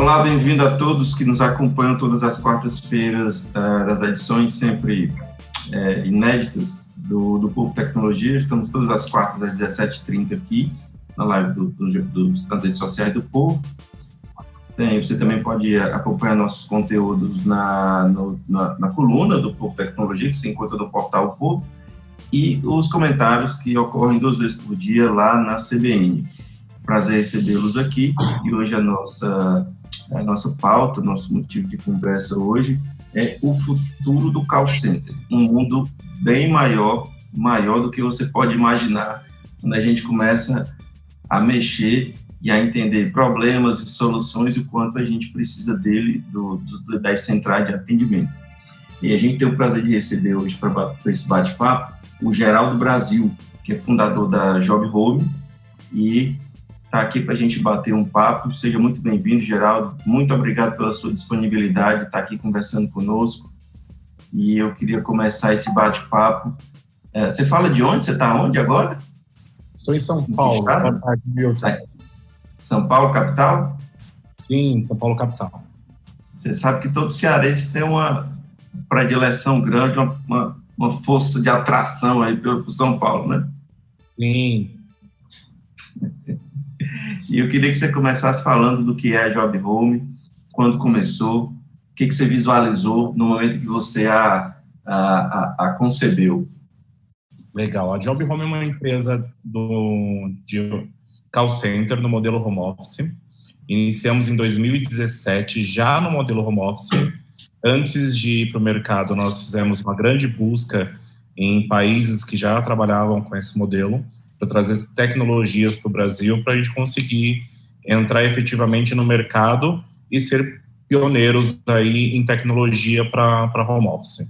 Olá, bem-vindo a todos que nos acompanham todas as quartas-feiras uh, das edições sempre uh, inéditas do, do Povo Tecnologia. Estamos todas as quartas às 17h30 aqui, na live do, do, do, das redes sociais do Povo. Tem, você também pode acompanhar nossos conteúdos na, no, na, na, coluna do Povo Tecnologia, que se encontra no portal Povo, e os comentários que ocorrem duas vezes por dia lá na CBN. Prazer recebê-los aqui, e hoje a nossa, a nossa pauta, nosso motivo de conversa hoje é o futuro do call center, um mundo bem maior, maior do que você pode imaginar quando a gente começa a mexer e a entender problemas e soluções e o quanto a gente precisa dele, do, do, das centrais de atendimento. E a gente tem o prazer de receber hoje para esse bate-papo o Geraldo Brasil, que é fundador da Job Home e está aqui para a gente bater um papo. Seja muito bem-vindo, Geraldo. Muito obrigado pela sua disponibilidade, estar tá aqui conversando conosco. E eu queria começar esse bate-papo. É, você fala de onde? Você está onde agora? Estou em São Paulo, é. São Paulo, capital? Sim, São Paulo, capital. Você sabe que todo cearense tem uma predileção grande, uma, uma, uma força de atração aí para São Paulo, né? Sim. E eu queria que você começasse falando do que é a Job Home, quando começou, o que, que você visualizou no momento que você a, a, a, concebeu. Legal. A Job Home é uma empresa do, de call center no modelo home office. Iniciamos em 2017, já no modelo home office. Antes de ir para o mercado, nós fizemos uma grande busca em países que já trabalhavam com esse modelo, para trazer tecnologias para o Brasil, para a gente conseguir entrar efetivamente no mercado e ser pioneiros aí em tecnologia para home office.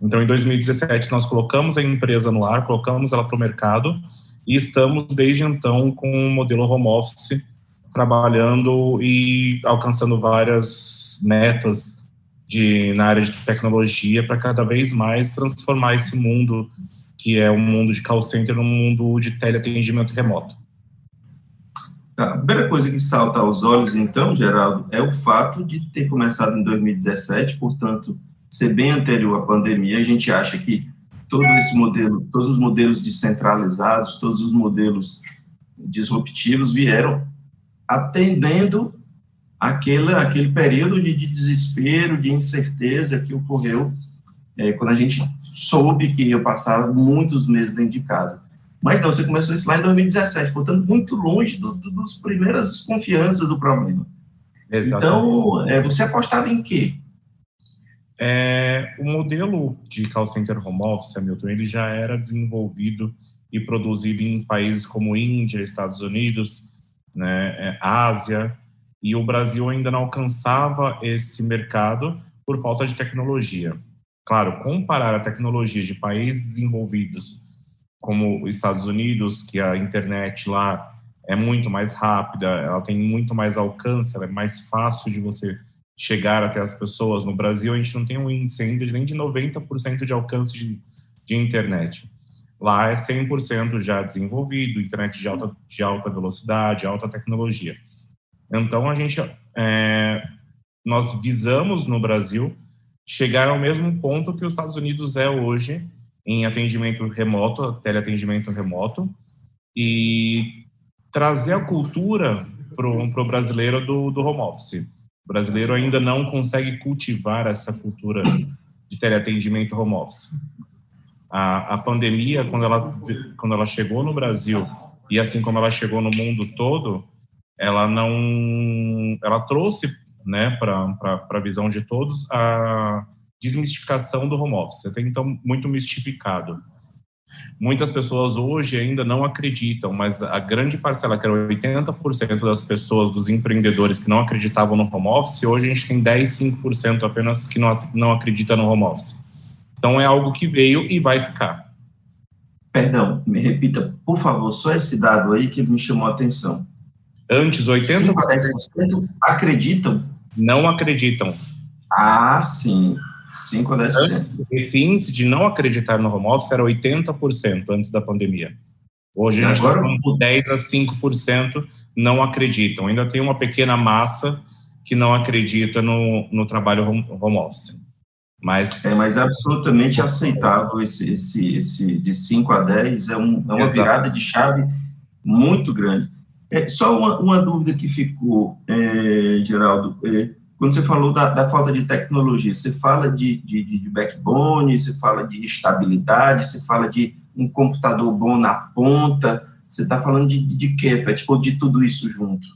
Então, em 2017, nós colocamos a empresa no ar, colocamos ela para o mercado e estamos desde então com o modelo home office trabalhando e alcançando várias metas de, na área de tecnologia para cada vez mais transformar esse mundo que é um mundo de call center num mundo de teleatendimento remoto. A primeira coisa que salta aos olhos, então, Geraldo, é o fato de ter começado em 2017, portanto, ser bem anterior à pandemia. A gente acha que todo esse modelo, todos os modelos descentralizados, todos os modelos disruptivos vieram atendendo aquele, aquele período de, de desespero, de incerteza que ocorreu é, quando a gente soube que ia passar muitos meses dentro de casa. Mas não, você começou isso lá em 2017, portanto, muito longe do, do, dos primeiras desconfianças do problema. Exatamente. Então, é, você apostava em quê? É, o modelo de call center home office, Hamilton, ele já era desenvolvido e produzido em países como Índia, Estados Unidos, né, é, Ásia, e o Brasil ainda não alcançava esse mercado por falta de tecnologia. Claro, comparar a tecnologia de países desenvolvidos como os Estados Unidos, que a internet lá é muito mais rápida, ela tem muito mais alcance, ela é mais fácil de você chegar até as pessoas. No Brasil, a gente não tem um índice ainda de nem de 90% de alcance de, de internet. Lá é 100% já desenvolvido, internet de alta, de alta velocidade, alta tecnologia. Então, a gente, é, nós visamos no Brasil chegar ao mesmo ponto que os Estados Unidos é hoje em atendimento remoto, teleatendimento remoto, e trazer a cultura para o brasileiro do, do home office. O brasileiro ainda não consegue cultivar essa cultura de teleatendimento home office. A, a pandemia, quando ela, quando ela chegou no Brasil, e assim como ela chegou no mundo todo, ela não, ela trouxe né, para a visão de todos, a desmistificação do home office. Até então, muito mistificado. Muitas pessoas hoje ainda não acreditam, mas a grande parcela, que era 80% das pessoas, dos empreendedores que não acreditavam no home office, hoje a gente tem 10, 5% apenas que não, não acredita no home office. Então é algo que veio e vai ficar. Perdão, me repita, por favor, só esse dado aí que me chamou a atenção. Antes, 80% 5 a 10% acreditam não acreditam. Ah, sim. 5 a 10%. Esse índice de não acreditar no home office era 80% antes da pandemia. Hoje está falando de 10 a 5% não acreditam. Ainda tem uma pequena massa que não acredita no, no trabalho home, home office. Mas... É, mas é absolutamente aceitável esse, esse, esse de 5 a 10, é, um, é uma Exato. virada de chave muito grande. É, só uma, uma dúvida que ficou, é, Geraldo, é, quando você falou da, da, falta de tecnologia, você fala de, de, de, backbone, você fala de estabilidade, você fala de um computador bom na ponta, você está falando de, de quê, Fé? Tipo, de tudo isso junto?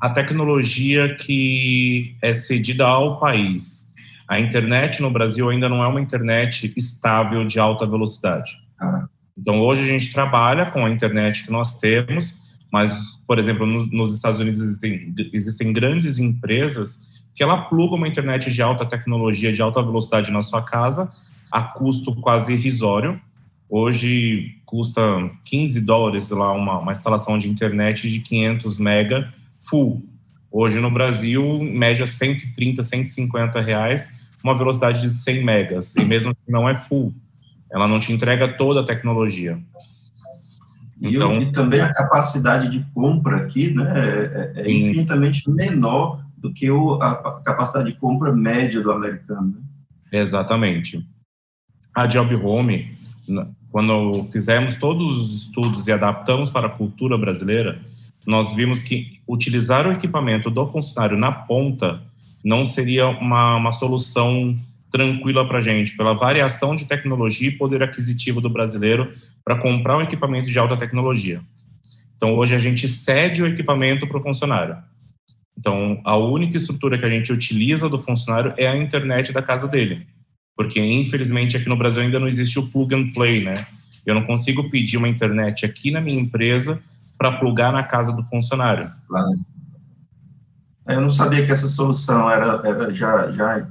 A tecnologia que é cedida ao país. A internet no Brasil ainda não é uma internet estável de alta velocidade. Ah. Então, hoje a gente trabalha com a internet que nós temos, mas, por exemplo, nos, nos Estados Unidos existem, existem grandes empresas que ela pluga uma internet de alta tecnologia, de alta velocidade na sua casa, a custo quase irrisório. Hoje custa 15 dólares lá uma, uma instalação de internet de 500 mega full. Hoje no Brasil, média 130, 150 reais, uma velocidade de 100 megas, e mesmo assim não é full. Ela não te entrega toda a tecnologia. E então, eu também a capacidade de compra aqui né, é, é infinitamente menor do que o, a capacidade de compra média do americano. Né? Exatamente. A Job Home, quando fizemos todos os estudos e adaptamos para a cultura brasileira, nós vimos que utilizar o equipamento do funcionário na ponta não seria uma, uma solução tranquila para a gente, pela variação de tecnologia e poder aquisitivo do brasileiro para comprar um equipamento de alta tecnologia. Então, hoje a gente cede o equipamento para o funcionário. Então, a única estrutura que a gente utiliza do funcionário é a internet da casa dele. Porque, infelizmente, aqui no Brasil ainda não existe o plug and play, né? Eu não consigo pedir uma internet aqui na minha empresa para plugar na casa do funcionário. Claro. Eu não sabia que essa solução era, era já, já,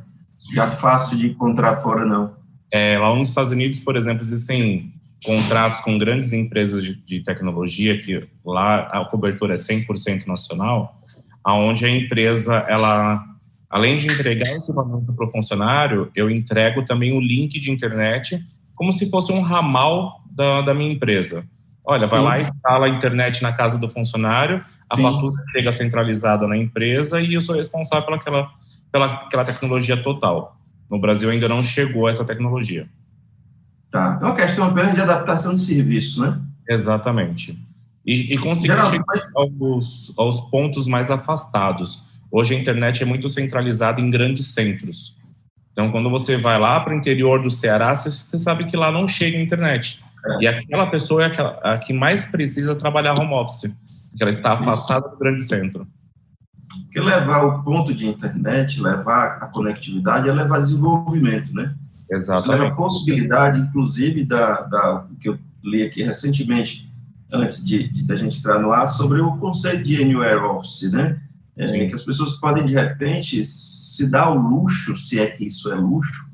já fácil de encontrar fora, não. É, lá nos Estados Unidos, por exemplo, existem contratos com grandes empresas de, de tecnologia, que lá a cobertura é 100% nacional, aonde a empresa, ela, além de entregar o equipamento para o funcionário, eu entrego também o link de internet, como se fosse um ramal da, da minha empresa. Olha, vai Sim. lá, instala a internet na casa do funcionário, a Sim. fatura chega centralizada na empresa e eu sou responsável pelaquela, pela aquela tecnologia total. No Brasil ainda não chegou essa tecnologia. Tá. É uma questão apenas de adaptação de serviço, né? Exatamente e, e conseguir Geral, chegar mas... aos, aos pontos mais afastados. Hoje a internet é muito centralizada em grandes centros. Então, quando você vai lá para o interior do Ceará, você, você, sabe que lá não chega a internet. É. E aquela pessoa é aquela, a que mais precisa trabalhar home office, porque ela está afastada Isso. do grande centro. Porque levar o ponto de internet, levar a conectividade, é levar desenvolvimento, né? Exatamente. Você leva a possibilidade, inclusive, da, da que eu li aqui recentemente, antes de, de, de, a gente entrar no ar, sobre o conceito de anywhere office, né? É, que as pessoas podem, de repente, se dar o luxo, se é que isso é luxo,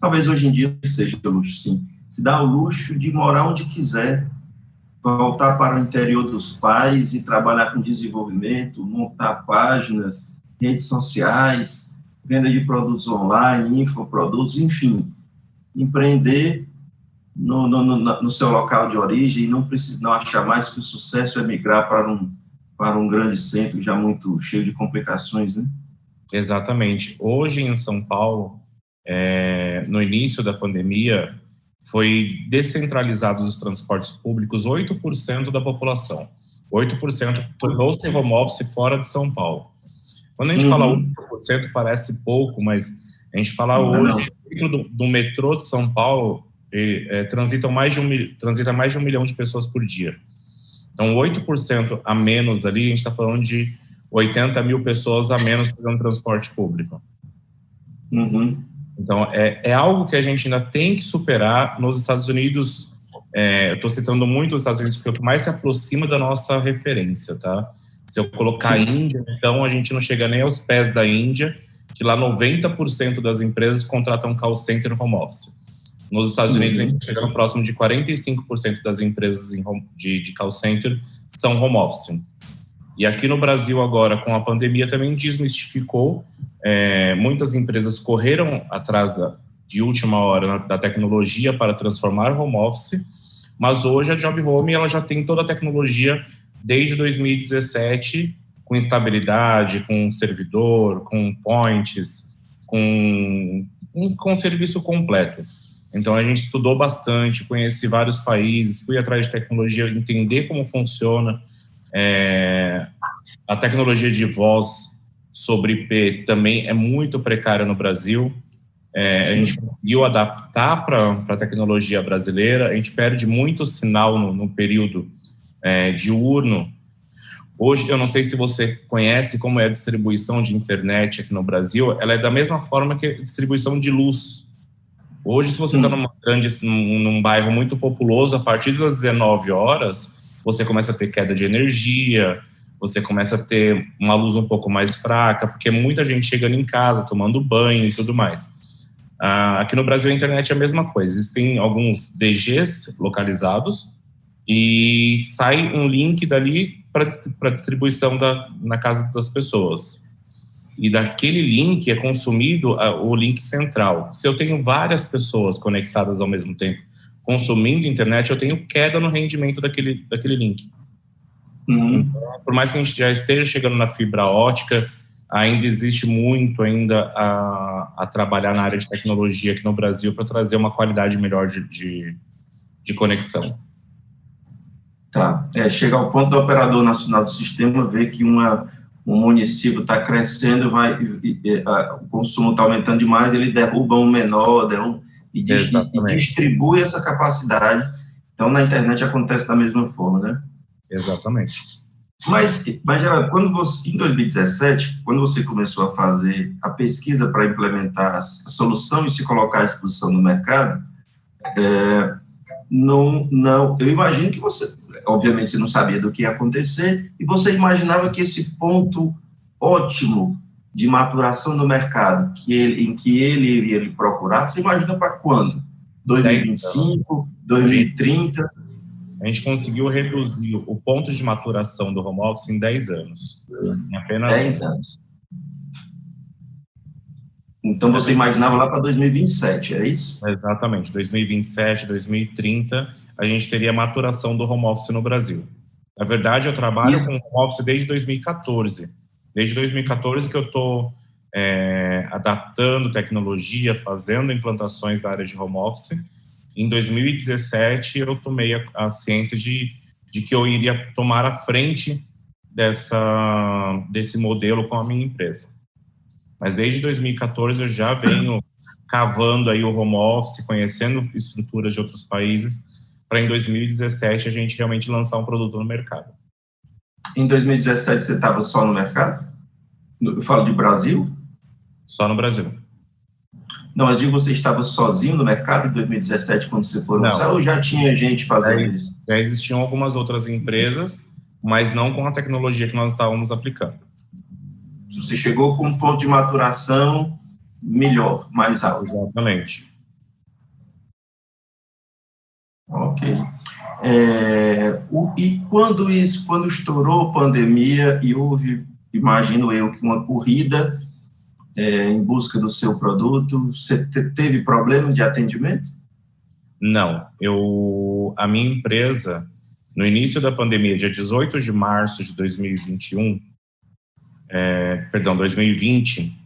talvez hoje em dia seja luxo, sim, se dar o luxo de morar onde quiser, voltar para o interior dos pais e trabalhar com desenvolvimento, montar páginas, redes sociais, venda de produtos online, infoprodutos, enfim, empreender no, no, no, no, seu local de origem não precisa não achar mais que o sucesso é migrar para um, para um grande centro já muito cheio de complicações, né? Exatamente. Hoje em São Paulo, é, no início da pandemia, foi descentralizado os transportes públicos 8% da população. 8% tornou-se home office fora de São Paulo. Quando a gente uhum. fala 8%, parece pouco, mas a gente fala não, hoje, não. do, do metrô de São Paulo, é, transitam mais de um, transita mais de um milhão de pessoas por dia. Então, 8% a menos ali, a gente está falando de 80 mil pessoas a menos fazendo transporte público. Uhum. Então, é, é algo que a gente ainda tem que superar. Nos Estados Unidos, é, eu estou citando muito os Estados Unidos porque é o que mais se aproxima da nossa referência, tá? Se eu colocar a Índia, então a gente não chega nem aos pés da Índia, que lá 90% das empresas contratam call center home office. Nos Estados Unidos, uhum. a gente está chegando próximo de 45% das empresas home, de, de call center são home office. E aqui no Brasil, agora, com a pandemia, também desmistificou. É, muitas empresas correram atrás da, de última hora da tecnologia para transformar home office, mas hoje a Job Home ela já tem toda a tecnologia desde 2017 com estabilidade, com servidor, com points, com com serviço completo. Então a gente estudou bastante, conheci vários países, fui atrás de tecnologia, entender como funciona. É, a tecnologia de voz sobre IP também é muito precária no Brasil. É, a gente conseguiu adaptar para a tecnologia brasileira. A gente perde muito sinal no, no período é, diurno. Hoje, eu não sei se você conhece como é a distribuição de internet aqui no Brasil. Ela é da mesma forma que a distribuição de luz. Hoje, se você está grande, num, num bairro muito populoso, a partir das 19 horas, você começa a ter queda de energia, você começa a ter uma luz um pouco mais fraca, porque muita gente chegando em casa, tomando banho e tudo mais. Ah, aqui no Brasil, a internet é a mesma coisa. Existem alguns DGs localizados e sai um link dali para distribuição da, na casa das pessoas. E daquele link é consumido ah, o link central. Se eu tenho várias pessoas conectadas ao mesmo tempo consumindo internet, eu tenho queda no rendimento daquele, daquele link. Uhum. Então, por mais que a gente já esteja chegando na fibra ótica, ainda existe muito ainda a, a trabalhar na área de tecnologia aqui no Brasil para trazer uma qualidade melhor de, de, de conexão. Tá. É, chega ao ponto do operador nacional do sistema ver que uma, um município está crescendo, vai, e, e, a, o consumo está aumentando demais, ele derruba um menor, derruba, e, e, e, distribui essa capacidade. Então, na internet acontece da mesma forma, né? Exatamente. Mas, mas Geraldo, quando você, em 2017, quando você começou a fazer a pesquisa para implementar a solução e se colocar à disposição no mercado, é, não, não, eu imagino que você, obviamente, você não sabia do que ia acontecer e você imaginava que esse ponto ótimo de maturação do mercado que ele, em que ele iria procurar, você imagina para quando? 2025, 2030? A gente conseguiu reduzir o ponto de maturação do home office em 10 anos. Em apenas 10 anos. Então você imaginava lá para 2027, é isso? Exatamente, 2027, 2030, a gente teria a maturação do home office no Brasil. Na verdade, eu trabalho e... com home office desde 2014. Desde 2014 que eu estou é, adaptando tecnologia, fazendo implantações da área de home office em 2017 eu tomei a, a ciência de, de que eu iria tomar a frente dessa, desse modelo com a minha empresa. Mas desde 2014 eu já venho cavando aí o home office, conhecendo estruturas de outros países, para em 2017 a gente realmente lançar um produto no mercado. Em 2017 você estava só no mercado? Eu falo de Brasil? Só no Brasil. Não, eu digo você estava sozinho no mercado em 2017 quando você foi lançar ou já tinha gente fazendo já, isso? Já existiam algumas outras empresas, mas não com a tecnologia que nós estávamos aplicando. Você chegou com um ponto de maturação melhor, mais alto. Exatamente. Ok. É, o, e quando isso, quando estourou a pandemia e houve, imagino eu, que uma corrida é, em busca do seu produto? Você teve problemas de atendimento? Não, eu a minha empresa no início da pandemia, dia 18 de março de 2021, é, perdão, 2020,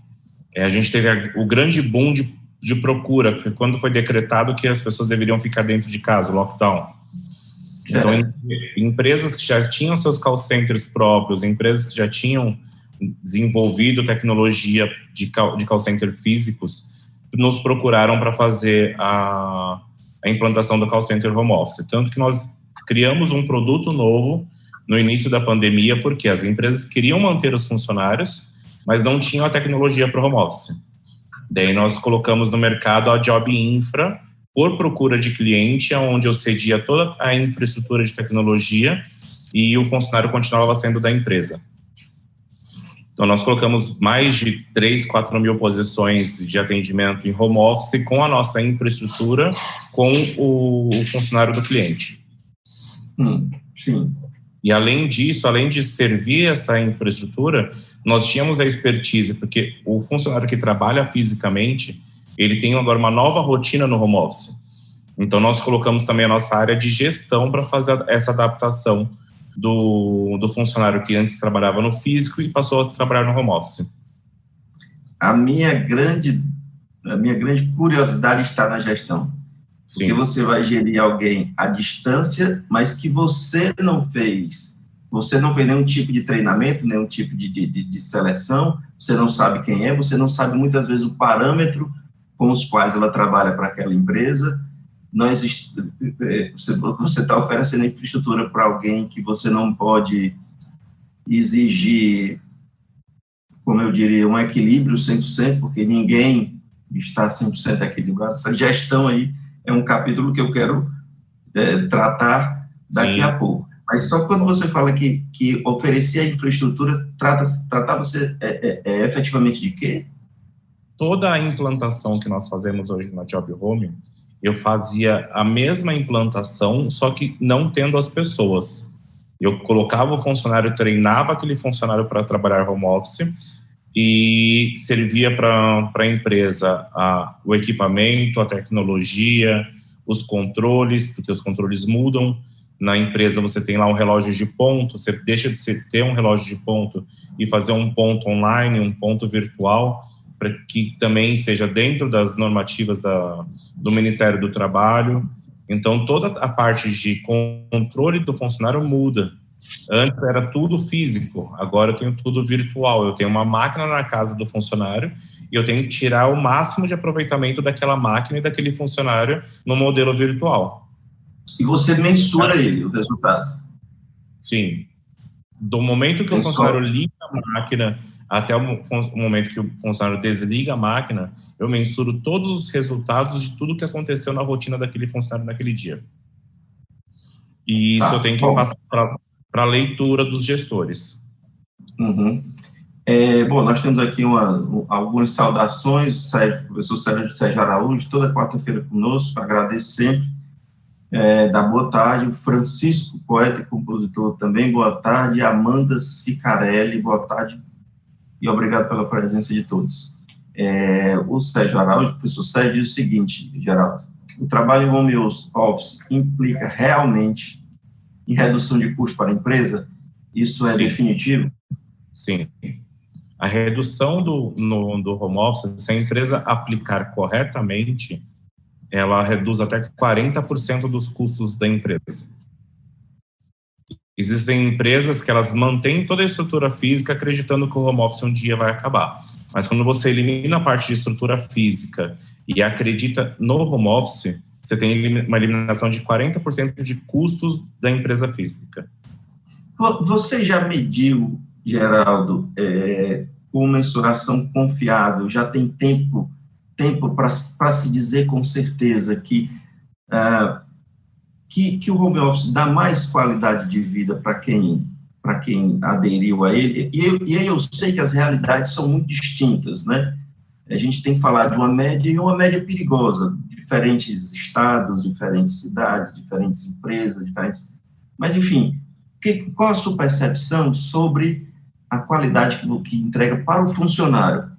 é, a gente teve a, o grande boom de, de procura, porque quando foi decretado que as pessoas deveriam ficar dentro de casa, lockdown. Então, é. empresas que já tinham seus call centers próprios, empresas que já tinham desenvolvido tecnologia de call, de call center físicos, nos procuraram para fazer a, a implantação do call center home office. Tanto que nós criamos um produto novo no início da pandemia, porque as empresas queriam manter os funcionários, mas não tinham a tecnologia para o home office. Daí nós colocamos no mercado a Job Infra, por procura de cliente, onde eu cedia toda a infraestrutura de tecnologia e o funcionário continuava sendo da empresa. Então, nós colocamos mais de 3, 4 mil posições de atendimento em home office com a nossa infraestrutura, com o, funcionário do cliente. Hum, sim. E além disso, além de servir essa infraestrutura, nós tínhamos a expertise, porque o funcionário que trabalha fisicamente, ele tem agora uma nova rotina no home office. Então, nós colocamos também a nossa área de gestão para fazer essa adaptação do, do funcionário que antes trabalhava no físico e passou a trabalhar no home office? A minha grande, a minha grande curiosidade está na gestão. Sim. Porque você vai gerir alguém à distância, mas que você não fez. Você não fez nenhum tipo de treinamento, nenhum tipo de, de, de seleção, você não sabe quem é, você não sabe muitas vezes o parâmetro com os quais ela trabalha para aquela empresa, nós é, você está oferecendo infraestrutura para alguém que você não pode exigir, como eu diria, um equilíbrio 100%, porque ninguém está 100% equilibrado. Essa gestão aí é um capítulo que eu quero é, tratar daqui Sim. a pouco. Mas só quando você fala que, que oferecer a infraestrutura, trata, tratar você é, é, é efetivamente de quê? Toda a implantação que nós fazemos hoje na Job Home, eu fazia a mesma implantação, só que não tendo as pessoas. Eu colocava o funcionário, treinava aquele funcionário para trabalhar home office e servia para a empresa o equipamento, a tecnologia, os controles, porque os controles mudam. Na empresa você tem lá um relógio de ponto, você deixa de ter um relógio de ponto e fazer um ponto online, um ponto virtual para que também esteja dentro das normativas da, do Ministério do Trabalho. Então, toda a parte de controle do funcionário muda. Antes era tudo físico, agora eu tenho tudo virtual. Eu tenho uma máquina na casa do funcionário e eu tenho que tirar o máximo de aproveitamento daquela máquina e daquele funcionário no modelo virtual. E você mensura ele, o resultado? Sim. Do momento que o funcionário liga a máquina até o momento que o funcionário desliga a máquina, eu mensuro todos os resultados de tudo que aconteceu na rotina daquele funcionário naquele dia. E isso ah, eu tenho que bom. passar para a leitura dos gestores. Uhum. É, bom, nós temos aqui uma, algumas saudações, o, professor Sérgio, Sérgio Araújo, toda quarta-feira conosco, agradeço sempre. É, da boa tarde, o Francisco, poeta e compositor também, boa tarde, Amanda Cicarelli, boa tarde, e obrigado pela presença de todos. É, o Sérgio Araújo, o professor Sérgio, diz o seguinte, Geraldo, o trabalho em home office implica realmente em redução de custo para a empresa? Isso é Sim. definitivo? Sim. A redução do, no, do home office, se a empresa aplicar corretamente, ela reduz até 40% dos custos da empresa. Existem empresas que elas mantêm toda a estrutura física acreditando que o home office um dia vai acabar. Mas quando você elimina a parte de estrutura física e acredita no home office, você tem uma eliminação de 40% de custos da empresa física. Você já mediu, Geraldo, é, com mensuração confiável, já tem tempo tempo para se dizer com certeza que uh, que, que o home office dá mais qualidade de vida para quem para quem aderiu a ele. E, eu, e aí eu sei que as realidades são muito distintas, né? A gente tem que falar de uma média e uma média perigosa, diferentes estados, diferentes cidades, diferentes empresas, diferentes. Mas enfim, que, qual a sua percepção sobre a qualidade que, que entrega para o funcionário?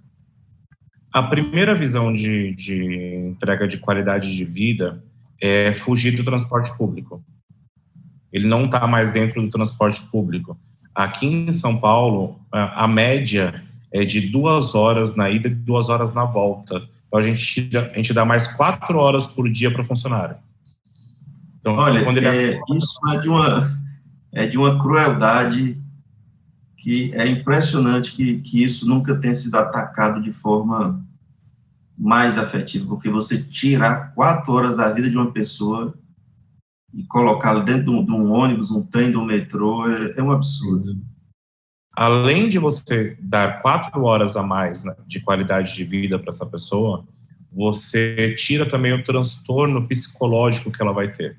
A primeira visão de, de entrega de qualidade de vida é fugir do transporte público. Ele não está mais dentro do transporte público. Aqui em São Paulo, a média é de duas horas na ida e duas horas na volta. Então a gente, tira, a gente dá mais quatro horas por dia para o funcionário. Então, Olha, ele... é, isso é de, uma, é de uma crueldade que é impressionante que, que isso nunca tenha sido atacado de forma mais afetivo, porque você tirar quatro horas da vida de uma pessoa e colocá-la dentro de um, de um, ônibus, um trem, de um metrô, é, é um absurdo. Além de você dar quatro horas a mais né, de qualidade de vida para essa pessoa, você tira também o transtorno psicológico que ela vai ter.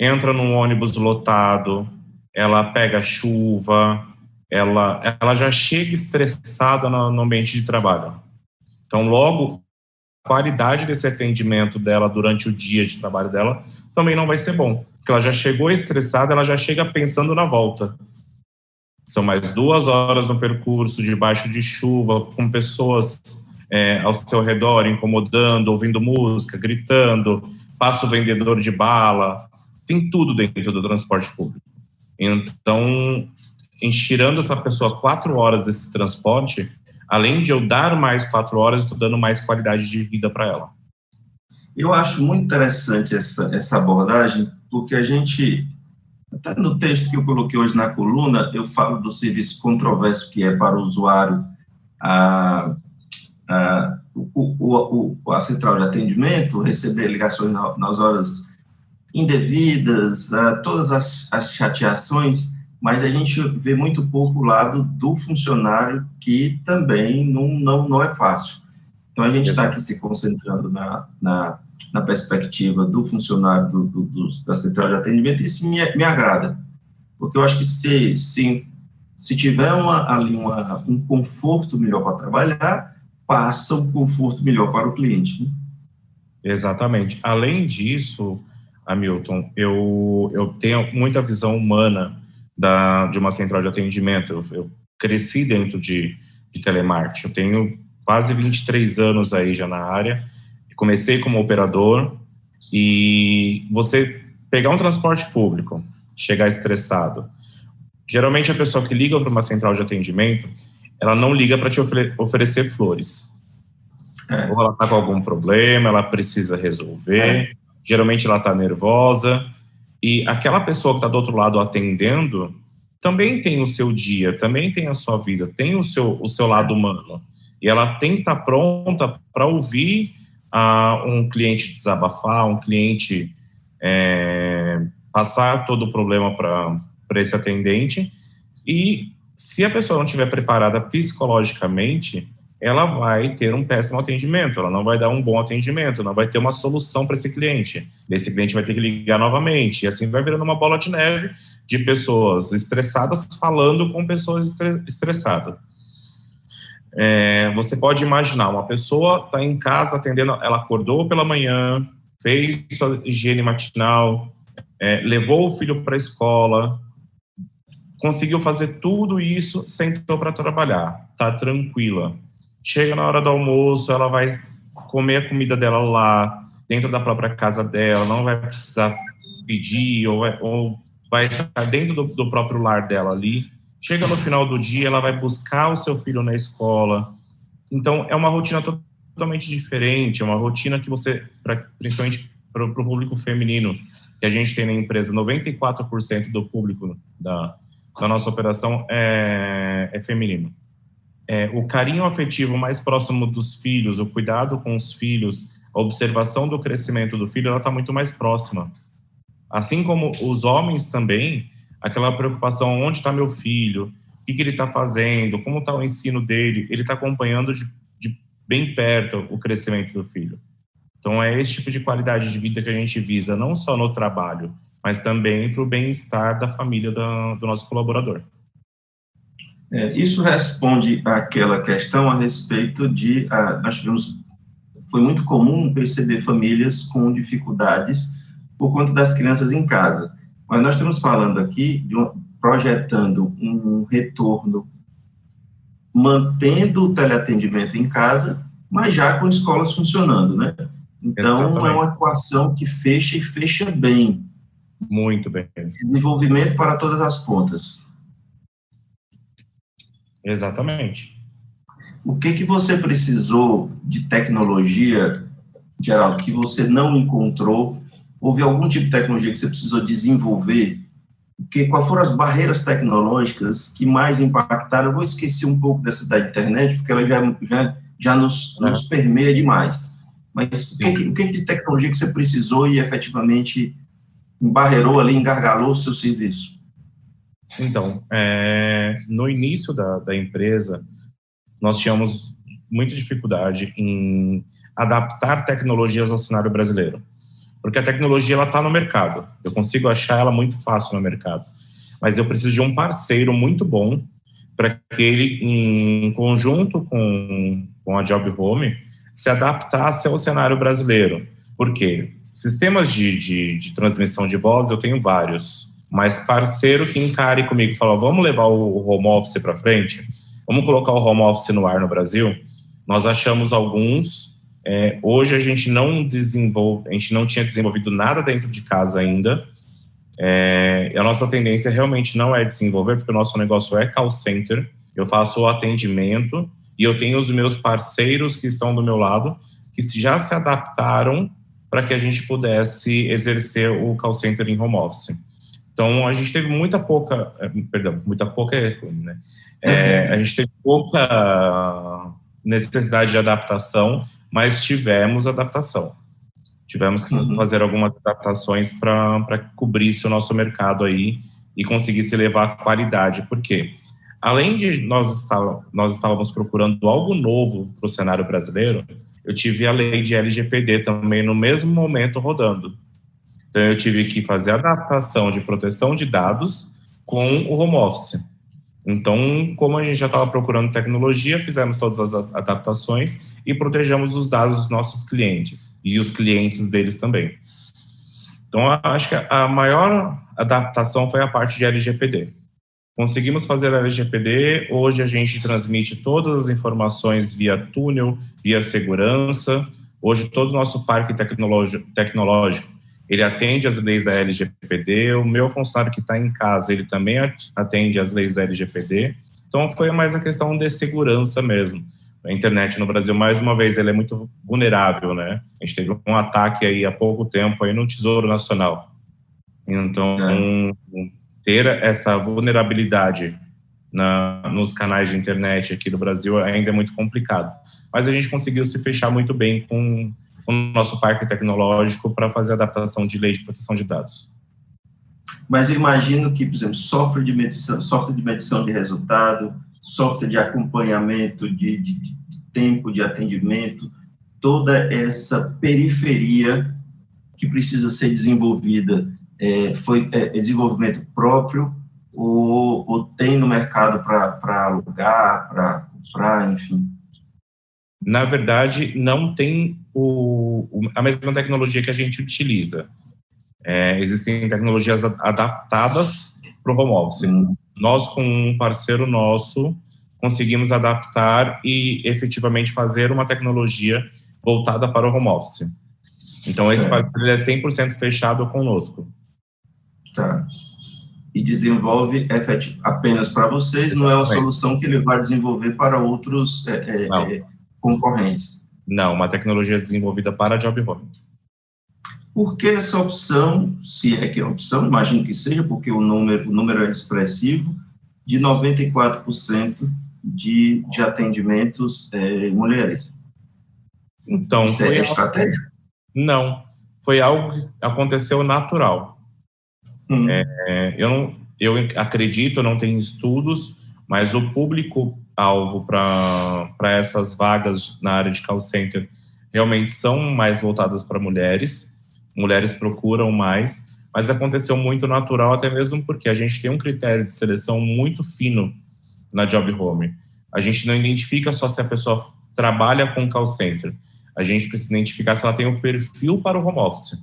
Entra num ônibus lotado, ela pega chuva, ela, ela já chega estressada no, no ambiente de trabalho então, logo, a qualidade desse atendimento dela durante o dia de trabalho dela também não vai ser bom. Porque ela já chegou estressada, ela já chega pensando na volta. São mais duas horas no percurso, debaixo de chuva, com pessoas é, ao seu redor, incomodando, ouvindo música, gritando, passa o vendedor de bala, tem tudo dentro do transporte público. Então, enxerando essa pessoa quatro horas desse transporte, além de eu dar mais quatro horas, estou dando mais qualidade de vida para ela. Eu acho muito interessante essa, essa abordagem, porque a gente, até no texto que eu coloquei hoje na coluna, eu falo do serviço controverso que é para o usuário a, a, o, o, a central de atendimento, receber ligações na, nas horas indevidas, a, todas as, as chateações, mas a gente vê muito pouco o lado do funcionário, que também não, não, não é fácil. Então, a gente está aqui se concentrando na, na, na, perspectiva do funcionário do, do, do, da central de atendimento, e isso me, me agrada, porque eu acho que se, se, se tiver uma, ali uma, um conforto melhor para trabalhar, passa um conforto melhor para o cliente. Né? Exatamente. Além disso, Hamilton, eu, eu tenho muita visão humana da, de uma central de atendimento. Eu, eu cresci dentro de, de telemarketing. Eu tenho quase 23 anos aí já na área. Comecei como operador e você pegar um transporte público, chegar estressado. Geralmente a pessoa que liga para uma central de atendimento, ela não liga para te ofere oferecer flores. É. Ou ela está com algum problema, ela precisa resolver. É. Geralmente ela está nervosa. E aquela pessoa que está do outro lado atendendo também tem o seu dia, também tem a sua vida, tem o seu, o seu lado humano e ela tem que estar pronta para ouvir uh, um cliente desabafar, um cliente é, passar todo o problema para esse atendente. E se a pessoa não estiver preparada psicologicamente, ela vai ter um péssimo atendimento, ela não vai dar um bom atendimento, não vai ter uma solução para esse cliente. Esse cliente vai ter que ligar novamente, e assim vai virando uma bola de neve de pessoas estressadas falando com pessoas estressadas. É, você pode imaginar, uma pessoa está em casa atendendo, ela acordou pela manhã, fez sua higiene matinal, é, levou o filho para a escola, conseguiu fazer tudo isso, sentou para trabalhar, tá tranquila. Chega na hora do almoço, ela vai comer a comida dela lá, dentro da própria casa dela, não vai precisar pedir, ou vai, ou vai estar dentro do, do próprio lar dela ali Chega no final do dia, ela vai buscar o seu filho na escola. Então, é uma rotina totalmente diferente, é uma rotina que você, pra, principalmente para o público feminino, que a gente tem na empresa, 94% do público da, da nossa operação é, é feminino. É, o carinho afetivo mais próximo dos filhos, o cuidado com os filhos, a observação do crescimento do filho, ela está muito mais próxima. Assim como os homens também, aquela preocupação, onde está meu filho, o que, que ele está fazendo, como está o ensino dele, ele está acompanhando de, de, bem perto o crescimento do filho. Então, é esse tipo de qualidade de vida que a gente visa, não só no trabalho, mas também para o bem-estar da família do, do nosso colaborador. É, isso responde àquela questão a respeito de, a, nós tivemos, foi muito comum perceber famílias com dificuldades por conta das crianças em casa. Mas nós estamos falando aqui de um, projetando um retorno, mantendo o teleatendimento em casa, mas já com escolas funcionando, né? Então, Exatamente. é uma equação que fecha e fecha bem. Muito bem. Desenvolvimento para todas as pontas. Exatamente. O que que você precisou de tecnologia, Geraldo, que você não encontrou Houve algum tipo de tecnologia que você precisou desenvolver? Que, quais foram as barreiras tecnológicas que mais impactaram? Eu vou esquecer um pouco dessa da internet, porque ela já, já, já nos, é. nos permeia demais. Mas o que, o que de tecnologia que você precisou e efetivamente embarreirou ali, engargalou o seu serviço? Então, é, no início da, da empresa, nós tínhamos muita dificuldade em adaptar tecnologias ao cenário brasileiro porque a tecnologia ela está no mercado. Eu consigo achar ela muito fácil no mercado, mas eu preciso de um parceiro muito bom para que ele, em conjunto com, com a Job Home, se adaptasse ao cenário brasileiro. Por quê? Sistemas de, de, de transmissão de voz eu tenho vários, mas parceiro que encare comigo e fala, vamos levar o home office para frente, vamos colocar o home office no ar no Brasil, nós achamos alguns é, hoje a gente não desenvolve, a gente não tinha desenvolvido nada dentro de casa ainda, É, a nossa tendência realmente não é desenvolver, porque o nosso negócio é call center, eu faço o atendimento e eu tenho os meus parceiros que estão do meu lado, que já se adaptaram para que a gente pudesse exercer o call center em home office. Então, a gente teve muita pouca, eh, perdão, muita pouca, né? É, uhum. a gente teve pouca necessidade de adaptação, mas tivemos adaptação. Tivemos que uhum. fazer algumas adaptações para cobrir o nosso mercado aí e conseguir se levar qualidade. Por quê? Além de nós, estar, nós estávamos procurando algo novo para o cenário brasileiro, eu tive a lei de LGPD também no mesmo momento rodando. Então, eu tive que fazer adaptação de proteção de dados com o home office. Então, como a gente já estava procurando tecnologia, fizemos todas as adaptações e protegemos os dados dos nossos clientes e os clientes deles também. Então, acho que a maior adaptação foi a parte de LGPD. Conseguimos fazer a LGPD, hoje a gente transmite todas as informações via túnel, via segurança. Hoje todo o nosso parque tecnológico, ele atende às leis da LGPD, o meu funcionário que está em casa, ele também atende às leis da LGPD. Então, foi mais a questão de segurança mesmo. A internet no Brasil, mais uma vez, ele é muito vulnerável, né? A gente teve um ataque aí há pouco tempo aí no Tesouro Nacional. Então, é. ter essa vulnerabilidade na, nos canais de internet aqui do Brasil ainda é muito complicado. Mas a gente conseguiu se fechar muito bem com o nosso parque tecnológico para fazer adaptação de lei de proteção de dados. Mas eu imagino que, por exemplo, software de medição, software de medição de resultado, software de acompanhamento de, de, de tempo de atendimento, toda essa periferia que precisa ser desenvolvida é, foi é, desenvolvimento próprio ou, ou tem no mercado para alugar, para comprar, enfim? Na verdade, não tem o, a mesma tecnologia que a gente utiliza. É, existem tecnologias adaptadas para o home office. Hum. Nós, com um parceiro nosso, conseguimos adaptar e efetivamente fazer uma tecnologia voltada para o home office. Então, esse parceiro é 100% fechado conosco. Tá. E desenvolve apenas para vocês, não é uma solução que ele vai desenvolver para outros é, é, é concorrentes. Não, uma tecnologia desenvolvida para job home. Por que essa opção, se é que é opção, imagino que seja, porque o número, o número é expressivo, de 94% de, de atendimentos é, mulheres? Então, Isso foi é estratégia? Não, foi algo que aconteceu natural. Hum. É, eu, não, eu acredito, não tenho estudos, mas o público alvo para essas vagas na área de call center realmente são mais voltadas para mulheres, mulheres procuram mais, mas aconteceu muito natural, até mesmo porque a gente tem um critério de seleção muito fino na job home. A gente não identifica só se a pessoa trabalha com call center, a gente precisa identificar se ela tem o um perfil para o home office.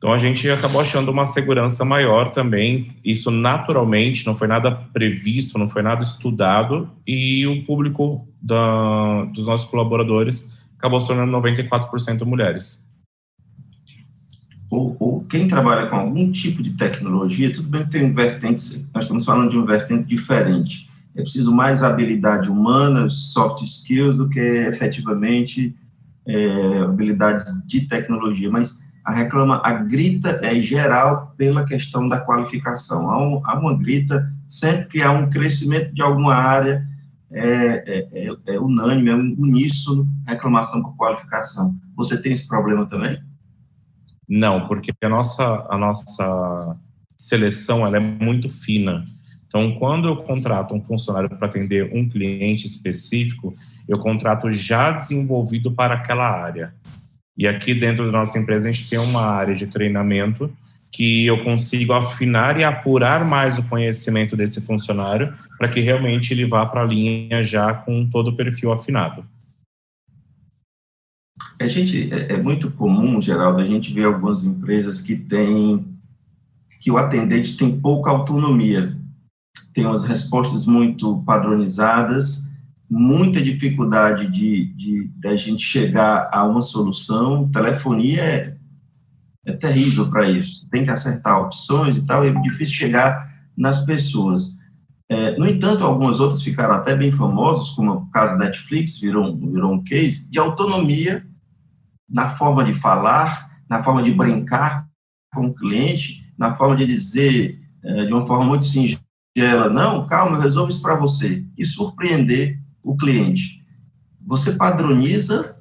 Então a gente acabou achando uma segurança maior também. Isso naturalmente não foi nada previsto, não foi nada estudado e o público da, dos nossos colaboradores acabou se tornando 94% mulheres. Ou, ou, quem trabalha com algum tipo de tecnologia, tudo bem que tem um vertente, nós estamos falando de um vertente diferente. É preciso mais habilidade humana, soft skills, do que efetivamente é, habilidades de tecnologia. Mas a reclama, a grita é geral pela questão da qualificação. Há, um, há uma grita sempre que há um crescimento de alguma área, é, é, é, é unânime, é uníssono, reclamação por qualificação. Você tem esse problema também? Não, porque a nossa, a nossa seleção ela é muito fina. Então, quando eu contrato um funcionário para atender um cliente específico, eu contrato já desenvolvido para aquela área. E aqui dentro da nossa empresa a gente tem uma área de treinamento que eu consigo afinar e apurar mais o conhecimento desse funcionário para que realmente ele vá para a linha já com todo o perfil afinado. A gente é, é muito comum, Geraldo, a gente vê algumas empresas que têm que o atendente tem pouca autonomia, tem umas respostas muito padronizadas muita dificuldade de, de, de a gente chegar a uma solução. Telefonia é, é terrível para isso. Você tem que acertar opções e tal, é difícil chegar nas pessoas. É, no entanto, algumas outras ficaram até bem famosas, como o caso da Netflix, virou, virou um case de autonomia na forma de falar, na forma de brincar com o cliente, na forma de dizer é, de uma forma muito singela, não, calma, eu resolvo isso para você, e surpreender o cliente. Você padroniza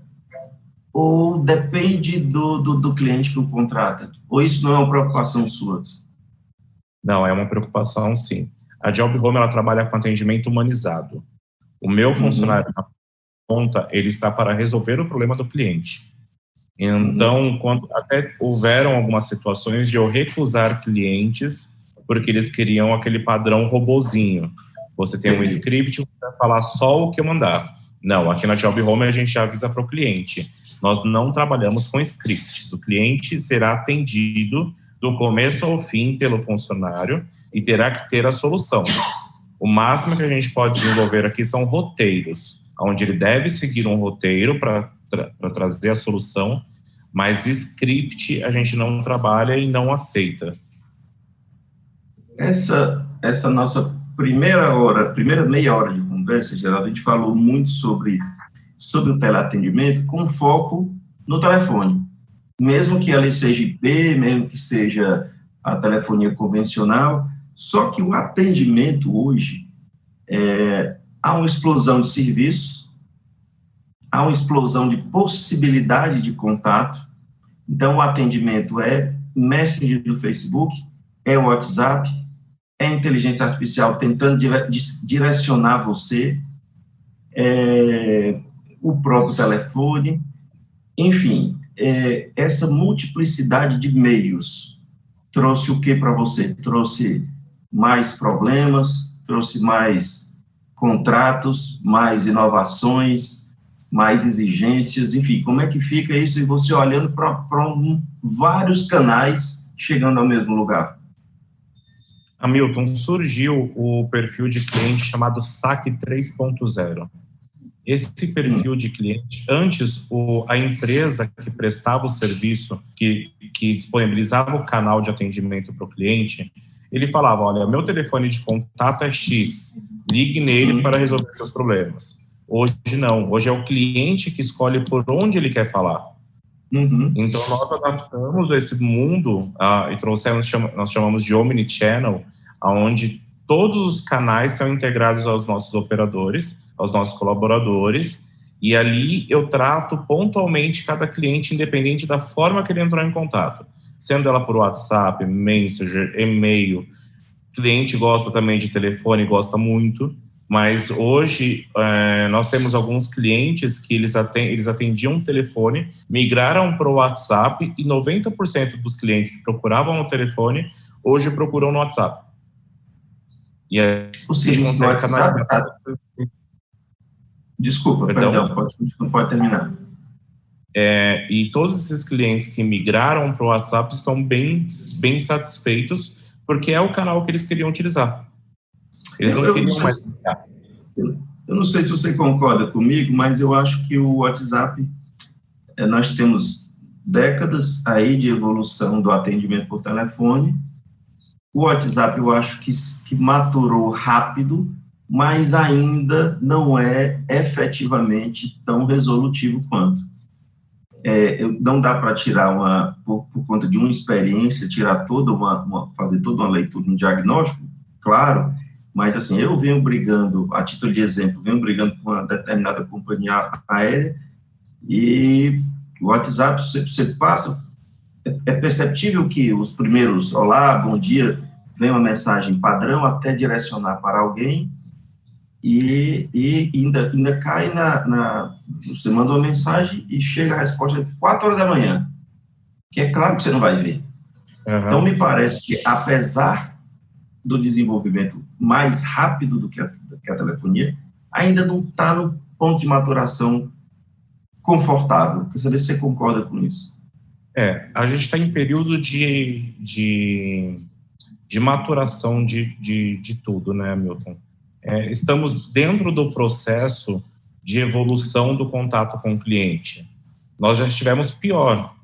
ou depende do, do, do cliente que o contrata? Ou isso não é uma preocupação sua? Não, é uma preocupação, sim. A Job Home ela trabalha com atendimento humanizado. O meu uhum. funcionário na ponta, ele está para resolver o problema do cliente. Então, uhum. quando até houveram algumas situações de eu recusar clientes porque eles queriam aquele padrão robozinho. Você tem um script, você vai falar só o que eu mandar. Não, aqui na Job Home a gente avisa para o cliente. Nós não trabalhamos com scripts. O cliente será atendido do começo ao fim pelo funcionário e terá que ter a solução. O máximo que a gente pode desenvolver aqui são roteiros, onde ele deve seguir um roteiro para tra trazer a solução, mas script a gente não trabalha e não aceita. Essa, essa nossa primeira hora, primeira meia hora de conversa, Geraldo, a gente falou muito sobre, sobre o teleatendimento com foco no telefone. Mesmo que ela seja IP, mesmo que seja a telefonia convencional, só que o atendimento hoje, é, há uma explosão de serviços, há uma explosão de possibilidade de contato. Então, o atendimento é Messenger do Facebook, é WhatsApp, é inteligência artificial tentando direcionar você, é, o próprio telefone, enfim, é, essa multiplicidade de meios trouxe o que para você? Trouxe mais problemas, trouxe mais contratos, mais inovações, mais exigências, enfim, como é que fica isso e você olhando para vários canais chegando ao mesmo lugar? Hamilton, surgiu o perfil de cliente chamado SAC 3.0. Esse perfil de cliente, antes o, a empresa que prestava o serviço, que, que disponibilizava o canal de atendimento para o cliente, ele falava: Olha, meu telefone de contato é X, ligue nele para resolver seus problemas. Hoje não, hoje é o cliente que escolhe por onde ele quer falar. Uhum. Então, nós adaptamos esse mundo uh, e trouxemos, nós chamamos de Omnichannel, onde todos os canais são integrados aos nossos operadores, aos nossos colaboradores, e ali eu trato pontualmente cada cliente, independente da forma que ele entrou em contato, sendo ela por WhatsApp, Messenger, e-mail. O cliente gosta também de telefone, gosta muito, mas hoje é, nós temos alguns clientes que eles, atend, eles atendiam o telefone, migraram para o WhatsApp e 90% dos clientes que procuravam o telefone hoje procuram no WhatsApp. E a gente consegue canalizar. Tá? Desculpa, perdão, perdão pode, não pode terminar. É, e todos esses clientes que migraram para o WhatsApp estão bem, bem satisfeitos, porque é o canal que eles queriam utilizar. Eles não eu, queriam eu, mais. Eu não sei se você concorda comigo, mas eu acho que o WhatsApp, é, nós temos décadas aí de evolução do atendimento por telefone. O WhatsApp eu acho que, que maturou rápido, mas ainda não é efetivamente tão resolutivo quanto. É, não dá para tirar uma, por, por, conta de uma experiência, tirar toda uma, uma, fazer toda uma leitura, um diagnóstico, claro, mas, assim, eu venho brigando, a título de exemplo, venho brigando com uma determinada companhia aérea e o WhatsApp, você, você passa, é, é perceptível que os primeiros, olá, bom dia, vem uma mensagem padrão até direcionar para alguém e, e ainda, ainda cai na, na, Você manda uma mensagem e chega a resposta 4 horas da manhã, que é claro que você não vai ver. Uhum. Então, me parece que, apesar do desenvolvimento mais rápido do que a, que a telefonia, ainda não está no ponto de maturação confortável. Quer saber se você concorda com isso. É, a gente está em período de, de, de maturação de, de, de, tudo, né, Milton? É, estamos dentro do processo de evolução do contato com o cliente. Nós já estivemos pior.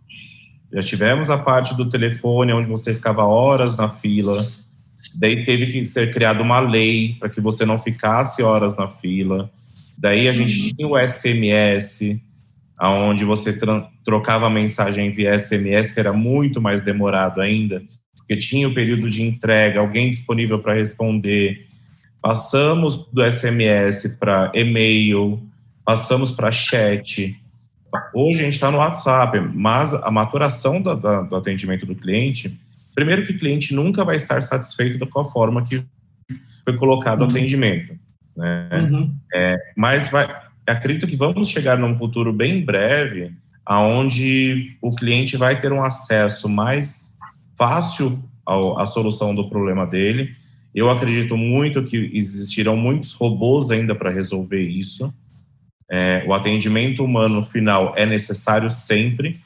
Já tivemos a parte do telefone, onde você ficava horas na fila. Daí teve que ser criada uma lei para que você não ficasse horas na fila. Daí a gente uhum. tinha o SMS, aonde você trocava mensagem via SMS, era muito mais demorado ainda, porque tinha o período de entrega, alguém disponível para responder. Passamos do SMS para e-mail, passamos para chat. Hoje a gente está no WhatsApp, mas a maturação do, do atendimento do cliente, primeiro que o cliente nunca vai estar satisfeito com a forma que foi colocado uhum. o atendimento. Né? Uhum. É, mas vai, acredito que vamos chegar num futuro bem breve, aonde o cliente vai ter um acesso mais fácil ao, à solução do problema dele. Eu acredito muito que existirão muitos robôs ainda para resolver isso. É, o atendimento humano final é necessário sempre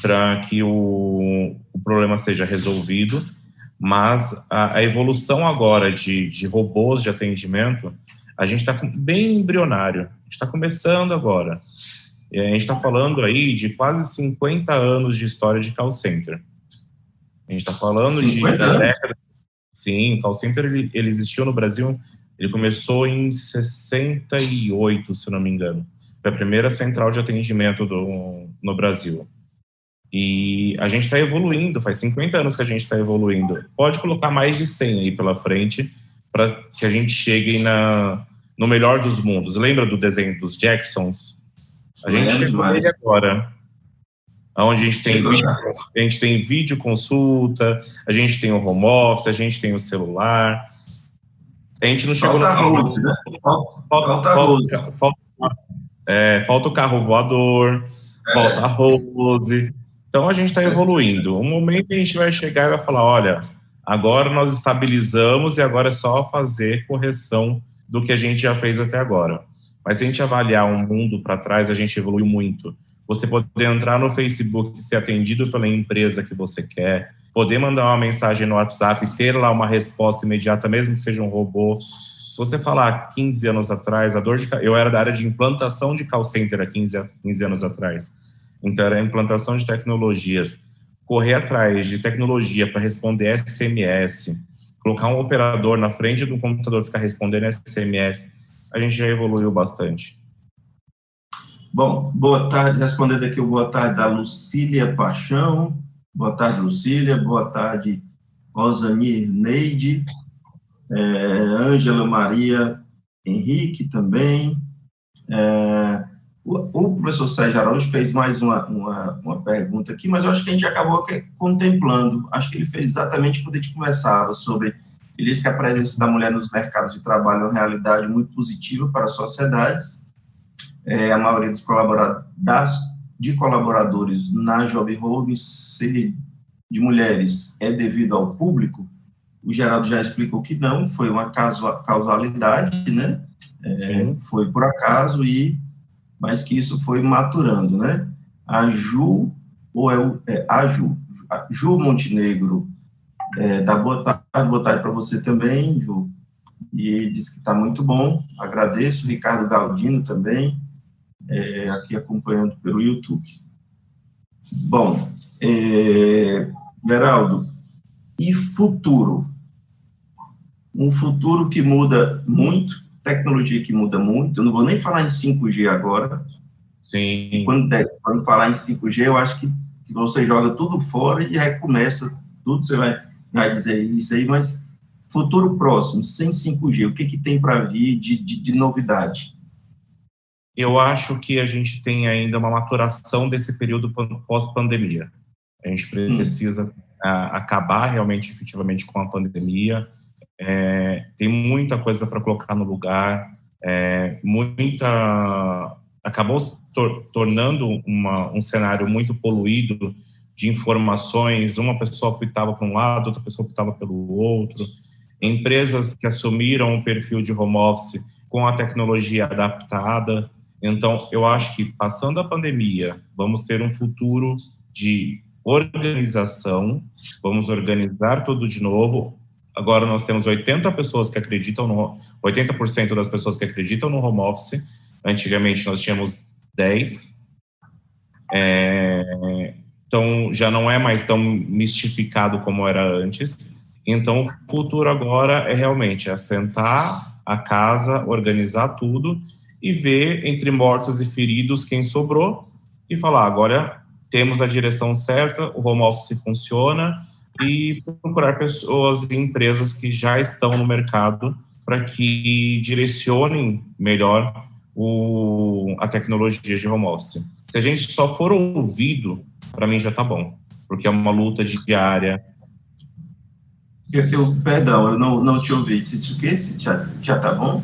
para que o, o, problema seja resolvido, mas a, a evolução agora de, de, robôs de atendimento, a gente está bem embrionário, a gente está começando agora. E a gente está falando aí de quase 50 anos de história de call center. A gente está falando de década. Sim, o call center ele, ele existiu no Brasil ele começou em 68, se não me engano. Foi a primeira central de atendimento do, no Brasil. E a gente está evoluindo, faz 50 anos que a gente está evoluindo. Pode colocar mais de 100 aí pela frente para que a gente chegue na, no melhor dos mundos. Lembra do desenho dos Jacksons? A gente chegou nele agora. Onde a gente tem, vídeo, a gente tem vídeo consulta, a gente tem o home office, a gente tem o celular. A gente não chegou falta no Rose, né? Falta, falta, falta, falta, é, falta o carro voador, é. falta a Rose. Então a gente está evoluindo. Um momento a gente vai chegar e vai falar: olha, agora nós estabilizamos e agora é só fazer correção do que a gente já fez até agora. Mas se a gente avaliar um mundo para trás, a gente evoluiu muito. Você poder entrar no Facebook e ser atendido pela empresa que você quer, poder mandar uma mensagem no WhatsApp e ter lá uma resposta imediata, mesmo que seja um robô. Se você falar 15 anos atrás, a dor de eu era da área de implantação de call center há 15, 15 anos atrás. Então era a implantação de tecnologias, correr atrás de tecnologia para responder SMS, colocar um operador na frente do computador ficar respondendo SMS, a gente já evoluiu bastante. Bom, boa tarde, respondendo aqui o boa tarde da Lucília Paixão. Boa tarde, Lucília. Boa tarde, Rosanir Neide. É, Ângela Maria Henrique também. É, o, professor Sérgio Araújo fez mais uma, uma, uma, pergunta aqui, mas eu acho que a gente acabou contemplando. Acho que ele fez exatamente quando a gente conversava sobre. Ele disse que a presença da mulher nos mercados de trabalho é uma realidade muito positiva para as sociedades. É, a maioria dos colaboradores, das de colaboradores na Job Holdings ser de mulheres é devido ao público, o Geraldo já explicou que não, foi uma causalidade, né? É, foi por acaso e mas que isso foi maturando, né? A Ju ou é, o, é a Ju, a Ju Montenegro é, dá boa tarde, boa tarde para você também, Ju. E diz que está muito bom, agradeço. Ricardo Galdino também é, aqui acompanhando pelo YouTube. Bom, é, Geraldo, e futuro? Um futuro que muda muito, tecnologia que muda muito, eu não vou nem falar em 5G agora. Sim. Quando, quando falar em 5G, eu acho que, que você joga tudo fora e recomeça tudo, você vai, vai dizer isso aí, mas futuro próximo, sem 5G, o que, que tem para vir de, de, de novidade? eu acho que a gente tem ainda uma maturação desse período pós-pandemia. A gente precisa hum. acabar realmente, efetivamente, com a pandemia. É, tem muita coisa para colocar no lugar, é, muita acabou se tor tornando uma, um cenário muito poluído de informações. Uma pessoa optava para um lado, outra pessoa optava pelo outro. Empresas que assumiram o perfil de home office com a tecnologia adaptada então, eu acho que passando a pandemia, vamos ter um futuro de organização, vamos organizar tudo de novo. Agora nós temos 80 pessoas que acreditam no 80% das pessoas que acreditam no home office. Antigamente nós tínhamos 10. É, tão, já não é mais tão mistificado como era antes. Então, o futuro agora é realmente assentar a casa, organizar tudo e ver entre mortos e feridos quem sobrou e falar: agora temos a direção certa, o home office funciona e procurar pessoas e empresas que já estão no mercado para que direcionem melhor o, a tecnologia de home office. Se a gente só for ouvido, para mim já está bom, porque é uma luta diária. Eu, eu, perdão, eu não, não te ouvi. Você disse o quê? Já, já tá bom?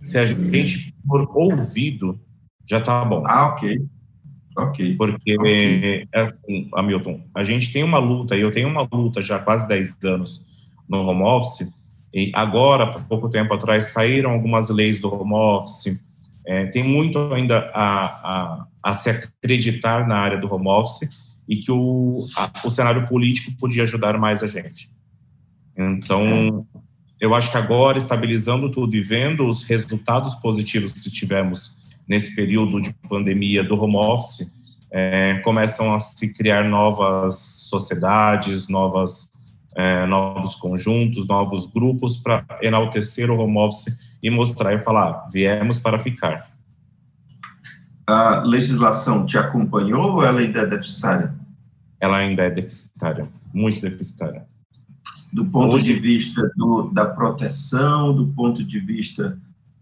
Se a gente for ouvido, já está bom. Ah, ok. Ok. Porque, okay. É assim, Hamilton, a gente tem uma luta, e eu tenho uma luta já há quase 10 anos no home office, e agora, pouco tempo atrás, saíram algumas leis do home office, é, tem muito ainda a, a, a, se acreditar na área do home office e que o, a, o cenário político podia ajudar mais a gente. Então, eu acho que agora, estabilizando tudo e vendo os resultados positivos que tivemos nesse período de pandemia do home office, é, começam a se criar novas sociedades, novas, é, novos conjuntos, novos grupos para enaltecer o home office e mostrar e falar, viemos para ficar. A legislação te acompanhou ou ela ainda é deficitária? Ela ainda é deficitária, muito deficitária. Do ponto Hoje, de vista do, da proteção, do ponto de vista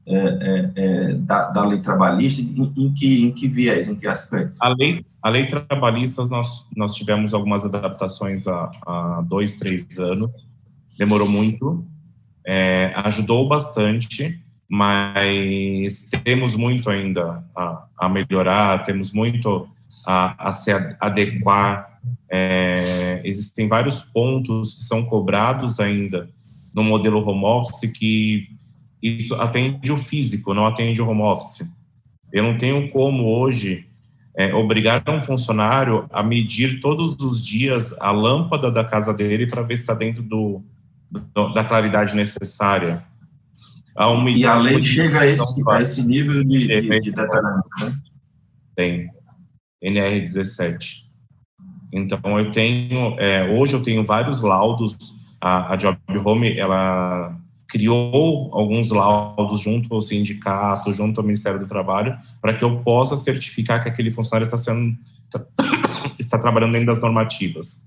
é, é, é, da, da, lei trabalhista, em, em, que, em que viés, em que aspecto? A lei, a lei trabalhista, nós, nós tivemos algumas adaptações há, há dois, três anos, demorou muito, é, ajudou bastante, mas temos muito ainda a, a melhorar, temos muito a, a se adequar. É, existem vários pontos que são cobrados ainda no modelo home office que isso atende o físico, não atende o home office. Eu não tenho como hoje é, obrigar um funcionário a medir todos os dias a lâmpada da casa dele para ver se está dentro do, do, da claridade necessária. A e a lei chega a esse, a esse nível de, de, de detalhamento, né? Tem. NR17. Então, eu tenho, é, hoje eu tenho vários laudos, a, a Job Home, ela criou alguns laudos junto ao sindicato, junto ao Ministério do Trabalho, para que eu possa certificar que aquele funcionário está sendo está trabalhando dentro das normativas.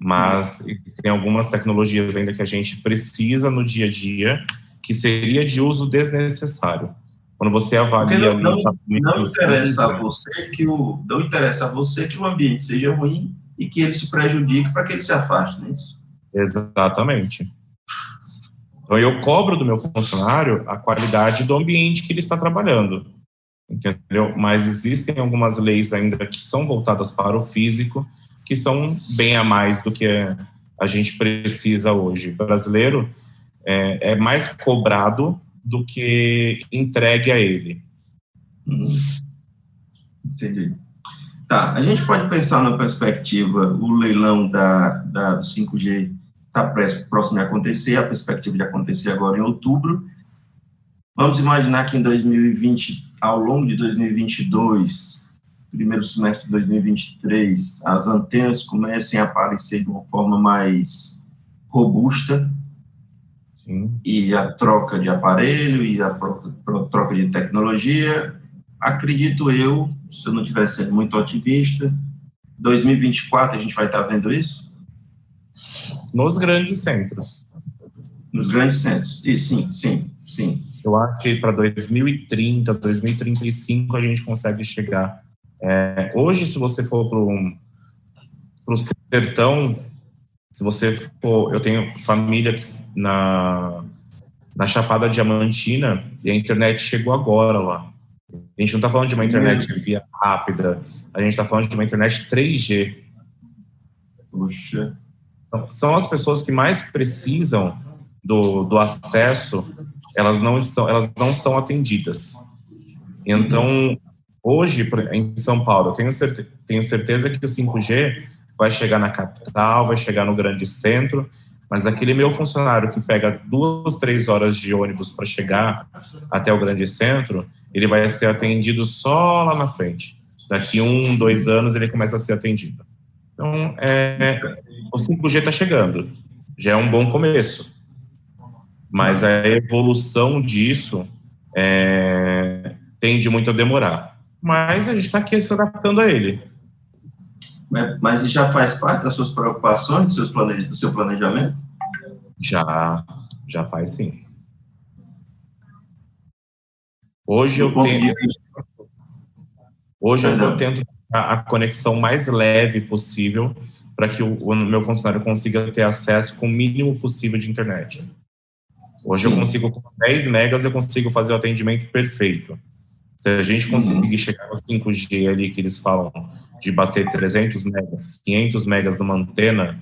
Mas tem algumas tecnologias ainda que a gente precisa no dia a dia que seria de uso desnecessário. Quando você avalia não, não, não interessa a você que o não interessa a você que o ambiente seja ruim e que ele se prejudique para que ele se afaste, não é isso? Exatamente. Então, eu cobro do meu funcionário a qualidade do ambiente que ele está trabalhando, entendeu? Mas existem algumas leis ainda que são voltadas para o físico, que são bem a mais do que a gente precisa hoje. O brasileiro é, é mais cobrado do que entregue a ele. Hum, entendi. Tá, a gente pode pensar na perspectiva, o leilão da, da, do 5G está próximo de acontecer, a perspectiva de acontecer agora em outubro. Vamos imaginar que em 2020, ao longo de 2022, primeiro semestre de 2023, as antenas comecem a aparecer de uma forma mais robusta, Sim. e a troca de aparelho e a troca de tecnologia, acredito eu, se eu não estiver sendo muito otimista, 2024 a gente vai estar vendo isso? Nos grandes centros. Nos grandes centros, e sim, sim, sim. Eu acho que para 2030, 2035 a gente consegue chegar. É, hoje, se você for para o sertão, se você for, eu tenho família na na Chapada Diamantina e a internet chegou agora lá. A gente não está falando de uma internet via rápida, a gente está falando de uma internet 3G. Puxa. Então, são as pessoas que mais precisam do, do acesso, elas não, são, elas não são atendidas. Então, hoje, em São Paulo, eu tenho, certe, tenho certeza que o 5G vai chegar na capital, vai chegar no grande centro, mas aquele meu funcionário que pega duas, três horas de ônibus para chegar até o grande centro, ele vai ser atendido só lá na frente. Daqui um, dois anos ele começa a ser atendido. Então, é, o 5G está chegando, já é um bom começo. Mas a evolução disso é, tende muito a demorar. Mas a gente está aqui se adaptando a ele. Mas já faz parte das suas preocupações, do, seus plane... do seu planejamento? Já, já faz sim. Hoje eu tenho. Hoje eu tento a, a conexão mais leve possível para que o, o, meu funcionário consiga ter acesso com o mínimo possível de internet. Hoje Sim. eu consigo, com 10 megas, eu consigo fazer o atendimento perfeito. Se a gente uhum. conseguir chegar no 5G ali, que eles falam de bater 300 megas, 500 megas numa antena,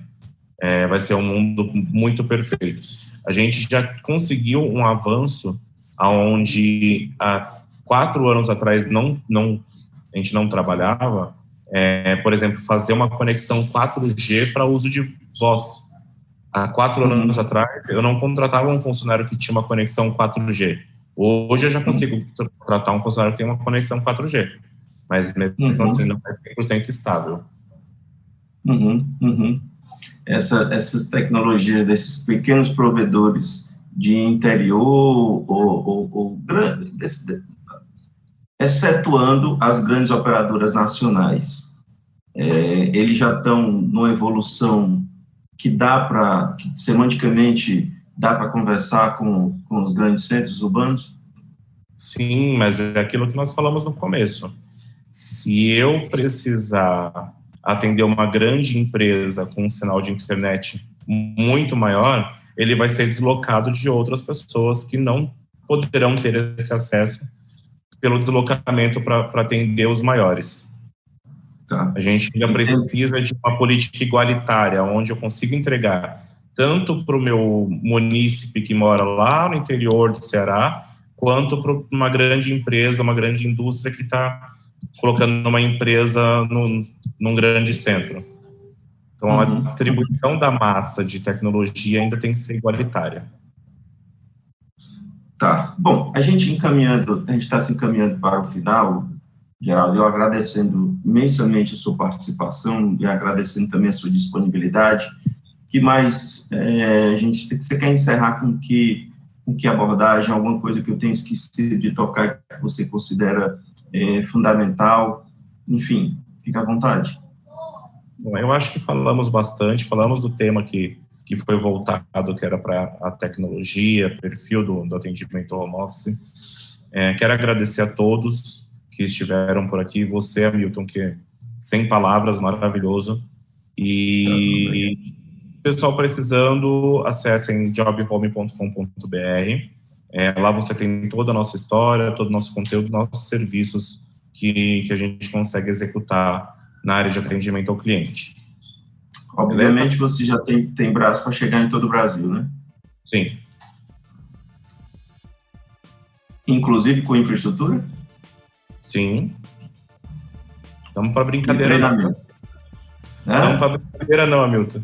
é, vai ser um mundo muito perfeito. A gente já conseguiu um avanço aonde há quatro anos atrás não, não a gente não trabalhava, é, por exemplo, fazer uma conexão 4G para uso de voz. Há quatro uhum. anos atrás, eu não contratava um funcionário que tinha uma conexão 4G. Hoje eu já consigo uhum. tratar um funcionário que tem uma conexão 4G, mas mesmo uhum. assim não é 100% estável. Uhum, uhum. Essa, essas tecnologias desses pequenos provedores de interior ou, ou, ou desse, excetuando as grandes operadoras nacionais. É, eles já estão numa evolução que dá para, semânticamente, dá para conversar com, com os grandes centros urbanos? Sim, mas é aquilo que nós falamos no começo. Se eu precisar atender uma grande empresa com um sinal de internet muito maior, ele vai ser deslocado de outras pessoas que não poderão ter esse acesso pelo deslocamento para atender os maiores. Tá. A gente ainda precisa de uma política igualitária, onde eu consigo entregar tanto para o meu munícipe que mora lá no interior do Ceará, quanto para uma grande empresa, uma grande indústria que está colocando uma empresa no, num grande centro. Então, uhum. a distribuição da massa de tecnologia ainda tem que ser igualitária. Tá. Bom, a gente encaminhando, a gente está se encaminhando para o final, Geraldo, eu agradecendo imensamente a sua participação e agradecendo também a sua disponibilidade. Que mais é, a gente, você quer encerrar com que, com que abordagem, alguma coisa que eu tenho esquecido de tocar que você considera é, fundamental? Enfim, fica à vontade. Bom, eu acho que falamos bastante, falamos do tema que que foi voltado, que era para a tecnologia, perfil do, do atendimento home office. É, quero agradecer a todos que estiveram por aqui, você, Hamilton, que sem palavras, maravilhoso. E pessoal precisando, acessem jobhome.com.br. É, lá você tem toda a nossa história, todo o nosso conteúdo, nossos serviços que, que a gente consegue executar na área de atendimento ao cliente. Obviamente você já tem, tem braço para chegar em todo o Brasil, né? Sim. Inclusive com infraestrutura? Sim. Estamos para brincadeira. E treinamento. Não para brincadeira não, Hamilton.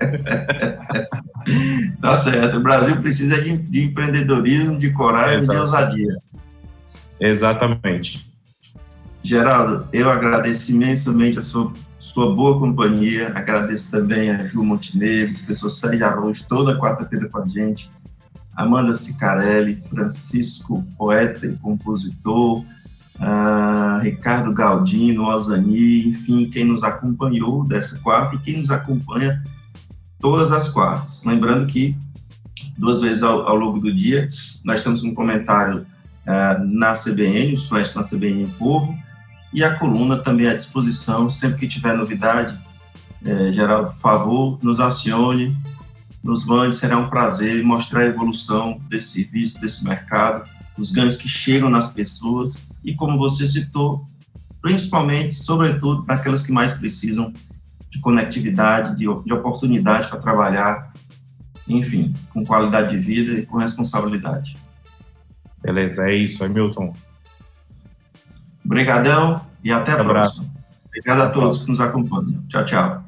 tá certo. O Brasil precisa de, de empreendedorismo, de coragem e de ousadia. Exatamente. Geraldo, eu agradeço imensamente a sua sua boa companhia. Agradeço também a Ju Montenegro, professor Sérgio Arroz, toda quarta-feira com a gente. Amanda Sicarelli, Francisco, poeta e compositor, uh, Ricardo Galdino, Ozani, enfim, quem nos acompanhou dessa quarta e quem nos acompanha todas as quartas. Lembrando que duas vezes ao, ao longo do dia nós com um comentário uh, na CBN, os flash na CBN Povo, e a coluna também à disposição, sempre que tiver novidade. É, Geraldo, por favor, nos acione, nos mande, será um prazer mostrar a evolução desse serviço, desse mercado, os ganhos que chegam nas pessoas e, como você citou, principalmente, sobretudo, daquelas que mais precisam de conectividade, de, de oportunidade para trabalhar, enfim, com qualidade de vida e com responsabilidade. Beleza, é isso, Hamilton. Obrigadão e até a próxima. Obrigado a todos que nos acompanham. Tchau, tchau.